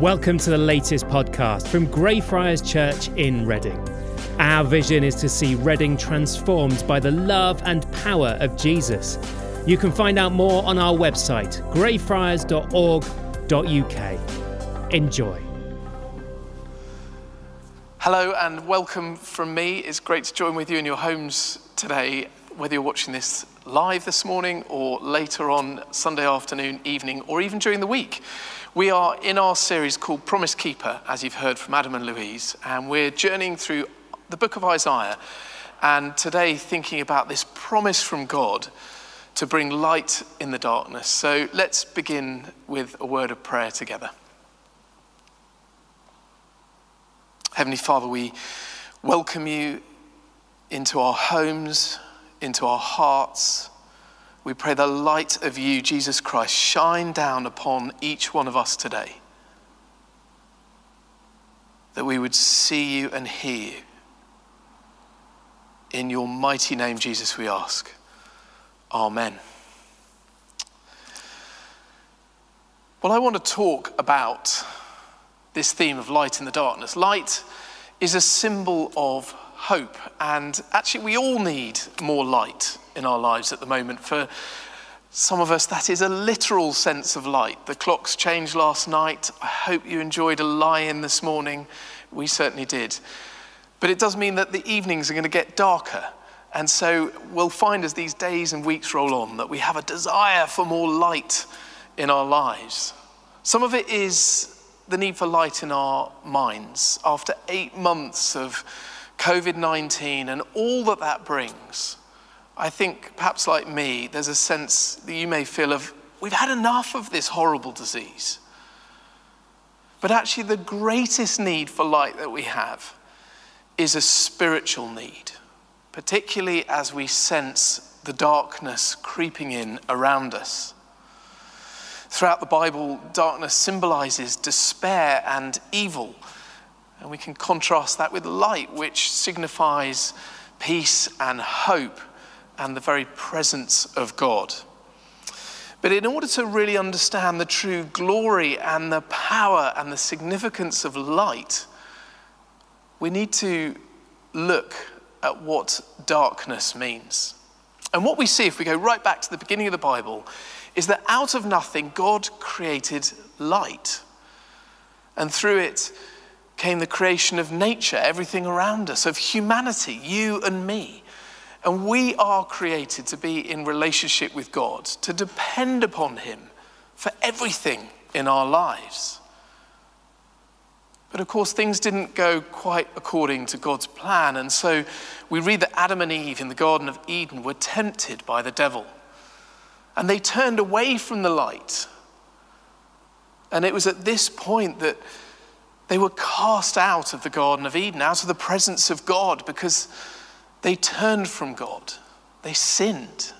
Welcome to the latest podcast from Greyfriars Church in Reading. Our vision is to see Reading transformed by the love and power of Jesus. You can find out more on our website, greyfriars.org.uk. Enjoy. Hello and welcome from me. It's great to join with you in your homes today, whether you're watching this live this morning or later on Sunday afternoon, evening, or even during the week. We are in our series called Promise Keeper, as you've heard from Adam and Louise, and we're journeying through the book of Isaiah. And today, thinking about this promise from God to bring light in the darkness. So let's begin with a word of prayer together. Heavenly Father, we welcome you into our homes, into our hearts we pray the light of you, Jesus Christ, shine down upon each one of us today. That we would see you and hear you. In your mighty name, Jesus, we ask. Amen. Well, I want to talk about this theme of light in the darkness. Light is a symbol of hope, and actually, we all need more light in our lives at the moment. For some of us, that is a literal sense of light. The clocks changed last night. I hope you enjoyed a lie in this morning. We certainly did. But it does mean that the evenings are going to get darker. And so we'll find as these days and weeks roll on that we have a desire for more light in our lives. Some of it is the need for light in our minds. After eight months of COVID 19 and all that that brings, I think perhaps like me, there's a sense that you may feel of we've had enough of this horrible disease. But actually, the greatest need for light that we have is a spiritual need, particularly as we sense the darkness creeping in around us. Throughout the Bible, darkness symbolizes despair and evil. And we can contrast that with light, which signifies peace and hope and the very presence of God. But in order to really understand the true glory and the power and the significance of light, we need to look at what darkness means. And what we see, if we go right back to the beginning of the Bible, is that out of nothing, God created light. And through it came the creation of nature, everything around us, of humanity, you and me. And we are created to be in relationship with God, to depend upon Him for everything in our lives. But of course, things didn't go quite according to God's plan. And so we read that Adam and Eve in the Garden of Eden were tempted by the devil. And they turned away from the light. And it was at this point that they were cast out of the Garden of Eden, out of the presence of God, because they turned from God, they sinned.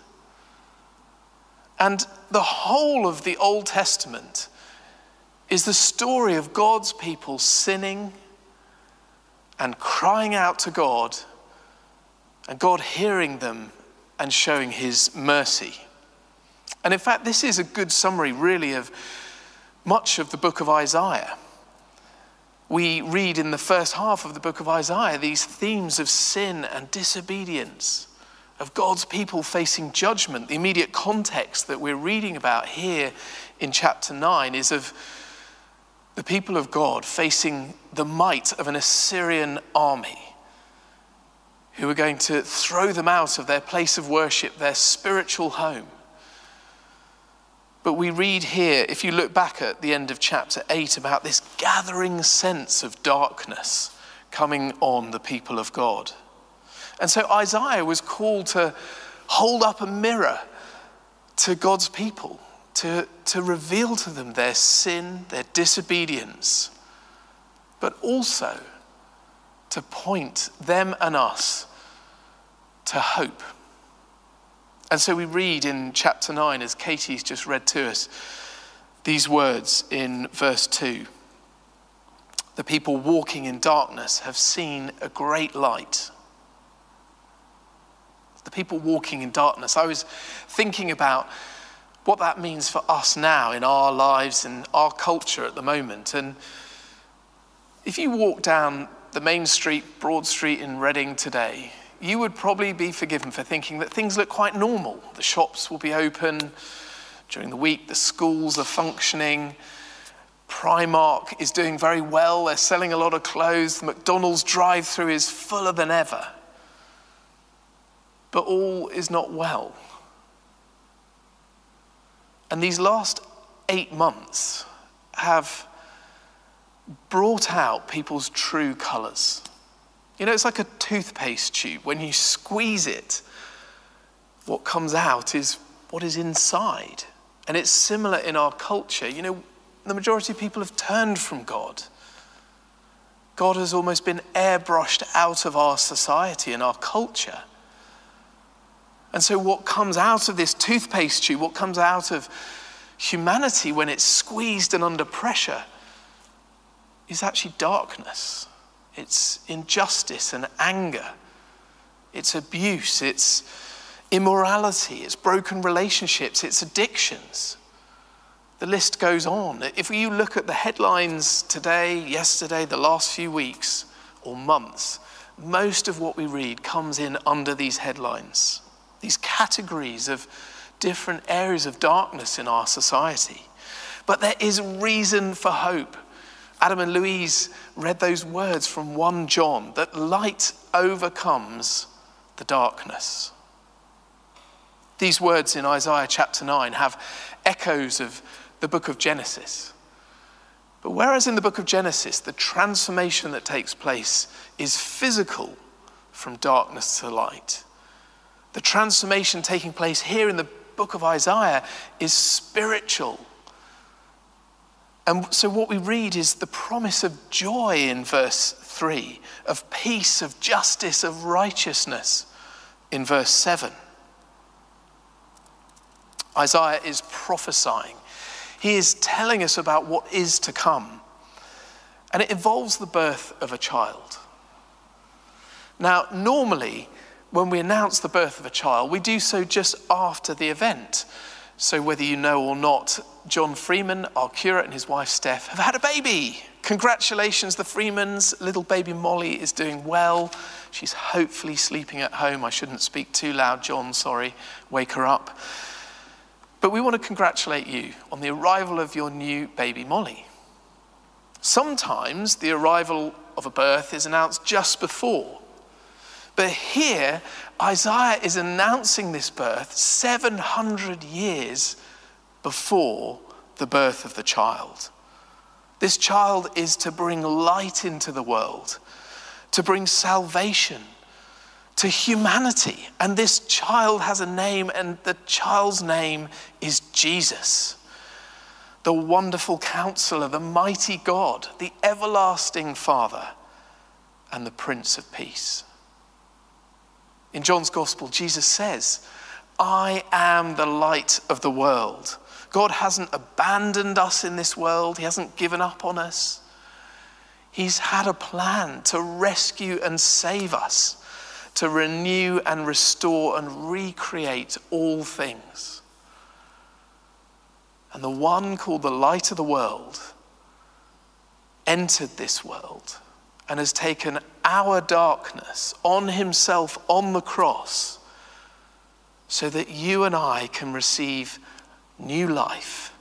And the whole of the Old Testament is the story of God's people sinning and crying out to God, and God hearing them and showing his mercy. And in fact, this is a good summary, really, of much of the book of Isaiah we read in the first half of the book of Isaiah these themes of sin and disobedience, of God's people facing judgment. The immediate context that we're reading about here in chapter 9 is of the people of God facing the might of an Assyrian army who are going to throw them out of their place of worship, their spiritual home. But we read here, if you look back at the end of chapter 8, about this gathering sense of darkness coming on the people of God. And so Isaiah was called to hold up a mirror to God's people, to, to reveal to them their sin, their disobedience, but also to point them and us to hope. And so we read in chapter 9, as Katie's just read to us, these words in verse 2 The people walking in darkness have seen a great light. The people walking in darkness. I was thinking about what that means for us now in our lives and our culture at the moment. And if you walk down the main street, Broad Street in Reading today, you would probably be forgiven for thinking that things look quite normal. The shops will be open during the week, the schools are functioning. Primark is doing very well, they're selling a lot of clothes. The McDonald's drive through is fuller than ever. But all is not well. And these last eight months have brought out people's true colours. You know, it's like a toothpaste tube. When you squeeze it, what comes out is what is inside. And it's similar in our culture. You know, the majority of people have turned from God. God has almost been airbrushed out of our society and our culture. And so, what comes out of this toothpaste tube, what comes out of humanity when it's squeezed and under pressure, is actually darkness. It's injustice and anger. It's abuse. It's immorality. It's broken relationships. It's addictions. The list goes on. If you look at the headlines today, yesterday, the last few weeks or months, most of what we read comes in under these headlines, these categories of different areas of darkness in our society. But there is reason for hope. Adam and Louise read those words from 1 John that light overcomes the darkness. These words in Isaiah chapter 9 have echoes of the book of Genesis. But whereas in the book of Genesis, the transformation that takes place is physical from darkness to light, the transformation taking place here in the book of Isaiah is spiritual. And so, what we read is the promise of joy in verse 3, of peace, of justice, of righteousness in verse 7. Isaiah is prophesying he is telling us about what is to come. And it involves the birth of a child. Now, normally, when we announce the birth of a child, we do so just after the event. So, whether you know or not, John Freeman, our curate, and his wife Steph have had a baby. Congratulations, the Freemans. Little baby Molly is doing well. She's hopefully sleeping at home. I shouldn't speak too loud, John, sorry. Wake her up. But we want to congratulate you on the arrival of your new baby Molly. Sometimes the arrival of a birth is announced just before. But here, Isaiah is announcing this birth 700 years before the birth of the child. This child is to bring light into the world, to bring salvation to humanity. And this child has a name, and the child's name is Jesus, the wonderful counselor, the mighty God, the everlasting Father, and the Prince of Peace. In John's Gospel, Jesus says, I am the light of the world. God hasn't abandoned us in this world, He hasn't given up on us. He's had a plan to rescue and save us to renew and restore and recreate all things. And the one called the light of the world entered this world and has taken our darkness on himself on the cross so that you and I can receive new life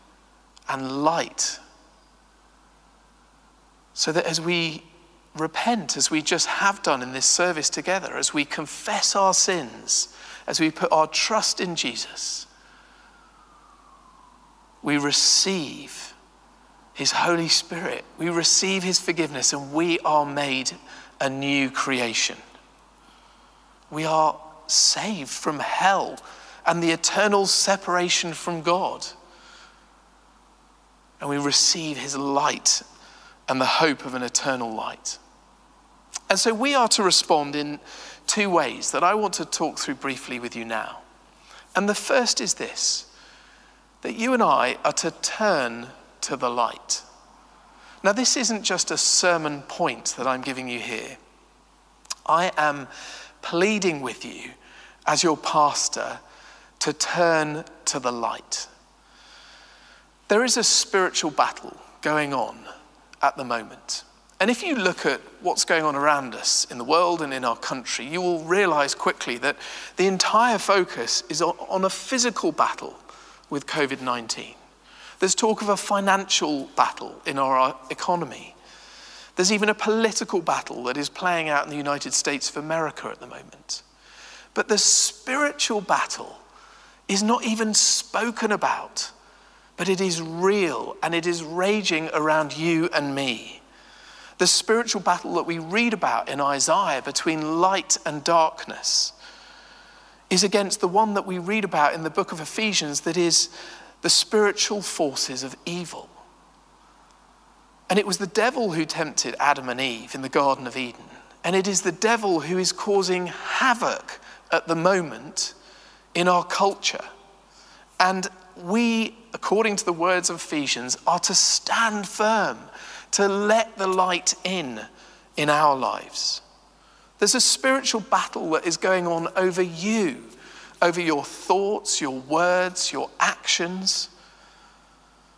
and light. So that as we repent as we just have done in this service together, as we confess our sins, as we put our trust in Jesus, we receive His Holy Spirit, we receive His forgiveness, and we are made a new creation. We are saved from hell and the eternal separation from God. And we receive His light and the hope of an eternal light. And so we are to respond in two ways that I want to talk through briefly with you now. And the first is this that you and I are to turn to the light. Now, this isn't just a sermon point that I'm giving you here. I am pleading with you as your pastor to turn to the light. There is a spiritual battle going on at the moment. And if you look at what's going on around us in the world and in our country, you will realize quickly that the entire focus is on a physical battle with COVID 19. There's talk of a financial battle in our economy. There's even a political battle that is playing out in the United States of America at the moment. But the spiritual battle is not even spoken about, but it is real and it is raging around you and me. The spiritual battle that we read about in Isaiah between light and darkness is against the one that we read about in the book of Ephesians that is the spiritual forces of evil. And it was the devil who tempted Adam and Eve in the Garden of Eden. And it is the devil who is causing havoc at the moment in our culture. And we, according to the words of Ephesians, are to stand firm, to let the light in in our lives. There's a spiritual battle that is going on over you, over your thoughts, your words, your actions.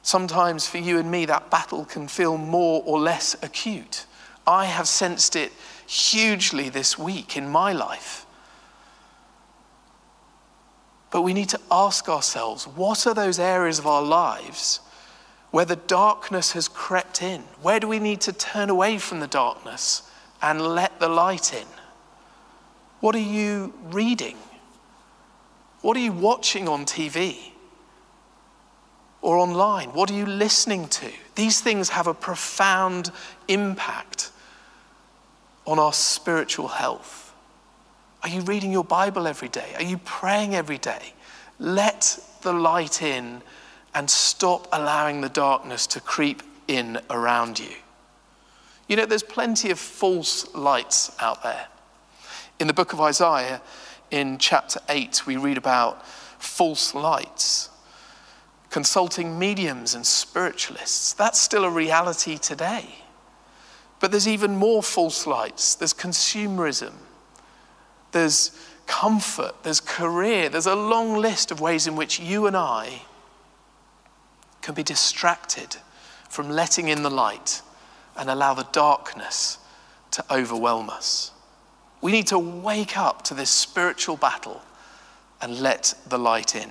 Sometimes for you and me, that battle can feel more or less acute. I have sensed it hugely this week in my life. But we need to ask ourselves what are those areas of our lives where the darkness has crept in? Where do we need to turn away from the darkness and let the light in? What are you reading? What are you watching on TV? or online? What are you listening to? These things have a profound impact on our spiritual health. Are you reading your Bible every day? Are you praying every day? Let the light in and stop allowing the darkness to creep in around you. You know, there's plenty of false lights out there. In the book of Isaiah, in chapter 8, we read about false lights consulting mediums and spiritualists. That's still a reality today. But there's even more false lights. There's consumerism, there's comfort, there's career, there's a long list of ways in which you and I can be distracted from letting in the light and allow the darkness to overwhelm us. We need to wake up to this spiritual battle and let the light in.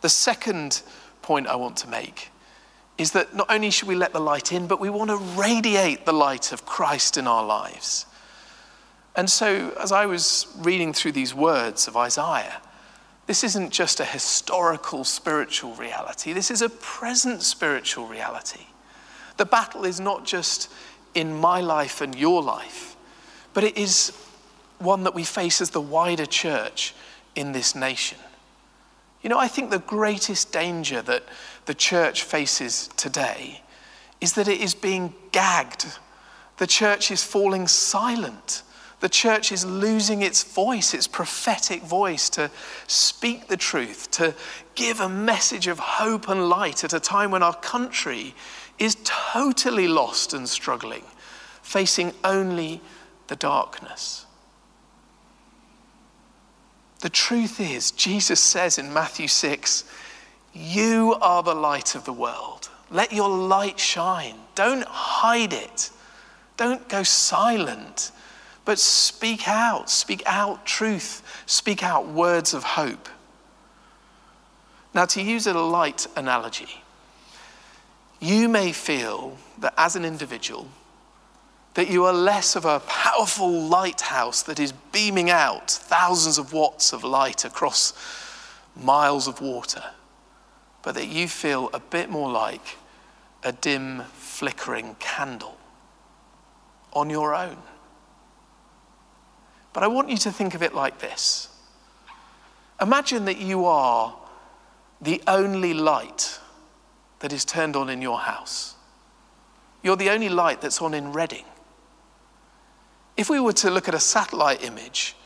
The second point I want to make is that not only should we let the light in, but we want to radiate the light of Christ in our lives. And so, as I was reading through these words of Isaiah, this isn't just a historical spiritual reality, this is a present spiritual reality. The battle is not just in my life and your life, but it is one that we face as the wider church in this nation. You know, I think the greatest danger that the church faces today is that it is being gagged. The church is falling silent. The church is losing its voice, its prophetic voice, to speak the truth, to give a message of hope and light at a time when our country is totally lost and struggling, facing only the darkness. The truth is, Jesus says in Matthew 6, You are the light of the world. Let your light shine. Don't hide it. Don't go silent, but speak out. Speak out truth. Speak out words of hope. Now, to use a light analogy, you may feel that as an individual, that you are less of a powerful lighthouse that is beaming out thousands of watts of light across miles of water, but that you feel a bit more like a dim, flickering candle on your own. But I want you to think of it like this Imagine that you are the only light that is turned on in your house. You're the only light that's on in Reading. If we were to look at a satellite image,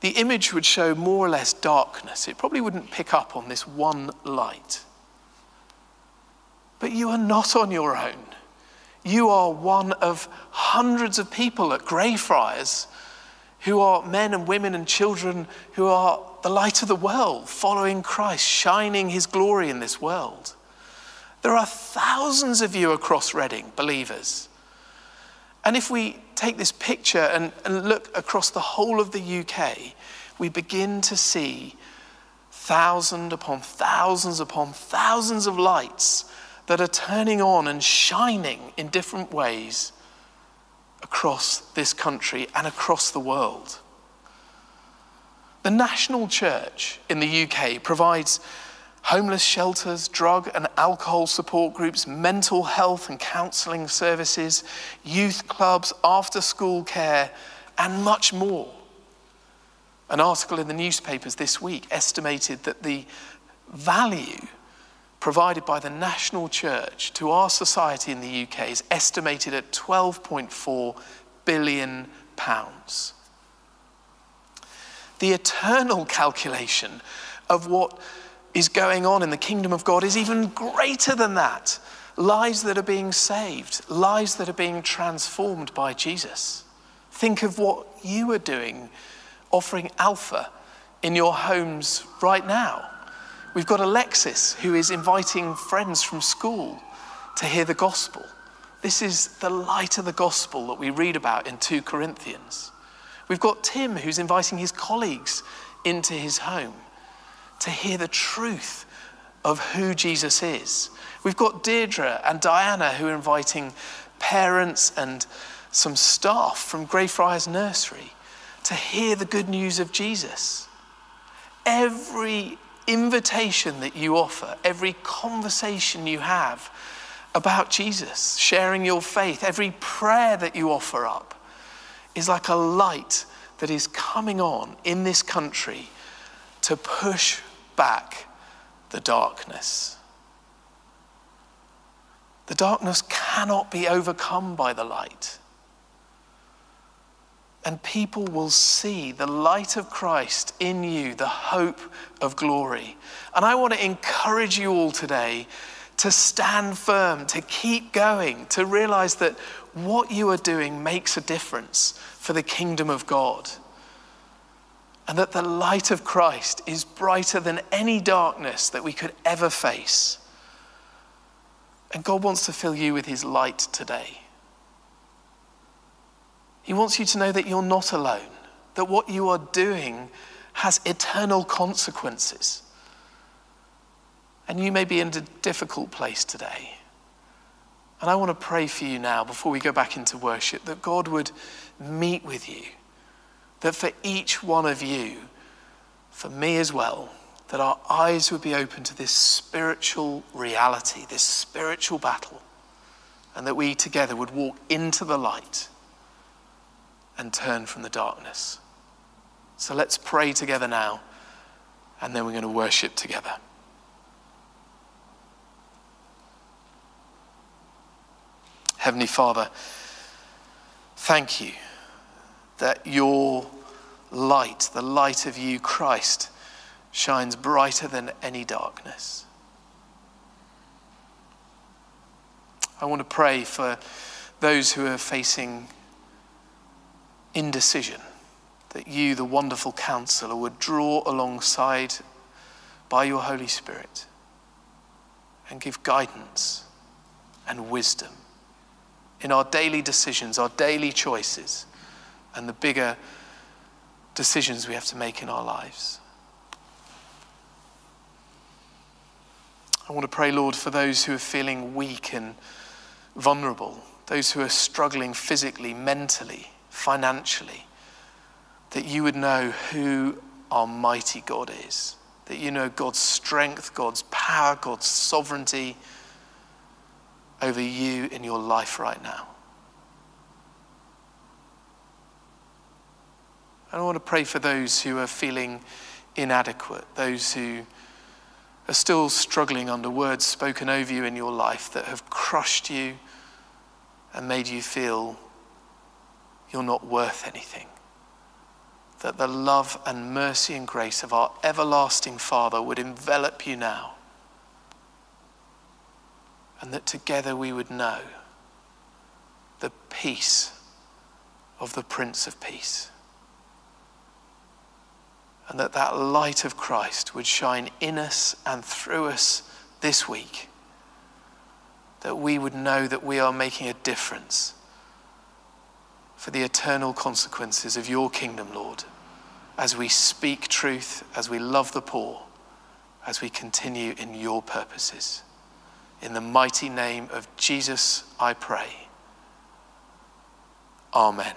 the image would show more or less darkness. It probably wouldn't pick up on this one light. But you are not on your own. You are one of hundreds of people at Greyfriars who are men and women and children who are the light of the world, following Christ, shining his glory in this world. There are thousands of you across Reading, believers. And if we take this picture and, and look across the whole of the UK, we begin to see thousands upon thousands upon thousands of lights that are turning on and shining in different ways across this country and across the world. The National Church in the UK provides homeless shelters, drug and alcohol support groups, mental health and counselling services, youth clubs, after school care, and much more. An article in the newspapers this week estimated that the value provided by the national church to our society in the UK is estimated at 12.4 billion pounds. The eternal calculation of what is going on in the kingdom of God is even greater than that. Lives that are being saved, lives that are being transformed by Jesus. Think of what you are doing, offering Alpha in your homes right now. We've got Alexis who is inviting friends from school to hear the gospel. This is the light of the gospel that we read about in 2 Corinthians. We've got Tim who's inviting his colleagues into his home to hear the truth of who Jesus is. We've got Deirdre and Diana who are inviting parents and some staff from Greyfriars Nursery to hear the good news of Jesus. Every invitation that you offer, every conversation you have about Jesus, sharing your faith, every prayer that you offer up is like a light that is coming on in this country to push back the darkness. The darkness cannot be overcome by the light. And people will see the light of Christ in you, the hope of glory. And I want to encourage you all today to stand firm, to keep going, to realize that what you are doing makes a difference for the kingdom of God and that the light of Christ is brighter than any darkness that we could ever face. And God wants to fill you with his light today. He wants you to know that you're not alone, that what you are doing has eternal consequences. And you may be in a difficult place today. And I want to pray for you now before we go back into worship that God would meet with you that for each one of you, for me as well, that our eyes would be open to this spiritual reality, this spiritual battle, and that we together would walk into the light and turn from the darkness. So let's pray together now, and then we're going to worship together. Heavenly Father, thank you that your light, the light of you, Christ, shines brighter than any darkness. I want to pray for those who are facing indecision, that you, the wonderful counselor, would draw alongside by your Holy Spirit and give guidance and wisdom in our daily decisions, our daily choices and the bigger decisions we have to make in our lives. I want to pray, Lord, for those who are feeling weak and vulnerable, those who are struggling physically, mentally, financially, that you would know who our mighty God is, that you know God's strength, God's power, God's sovereignty over you in your life right now. And I want to pray for those who are feeling inadequate, those who are still struggling under words spoken over you in your life that have crushed you and made you feel you're not worth anything. That the love and mercy and grace of our everlasting Father would envelop you now. And that together we would know the peace of the Prince of Peace and that that light of Christ would shine in us and through us this week that we would know that we are making a difference for the eternal consequences of your kingdom, Lord, as we speak truth, as we love the poor, as we continue in your purposes. In the mighty name of Jesus, I pray. Amen.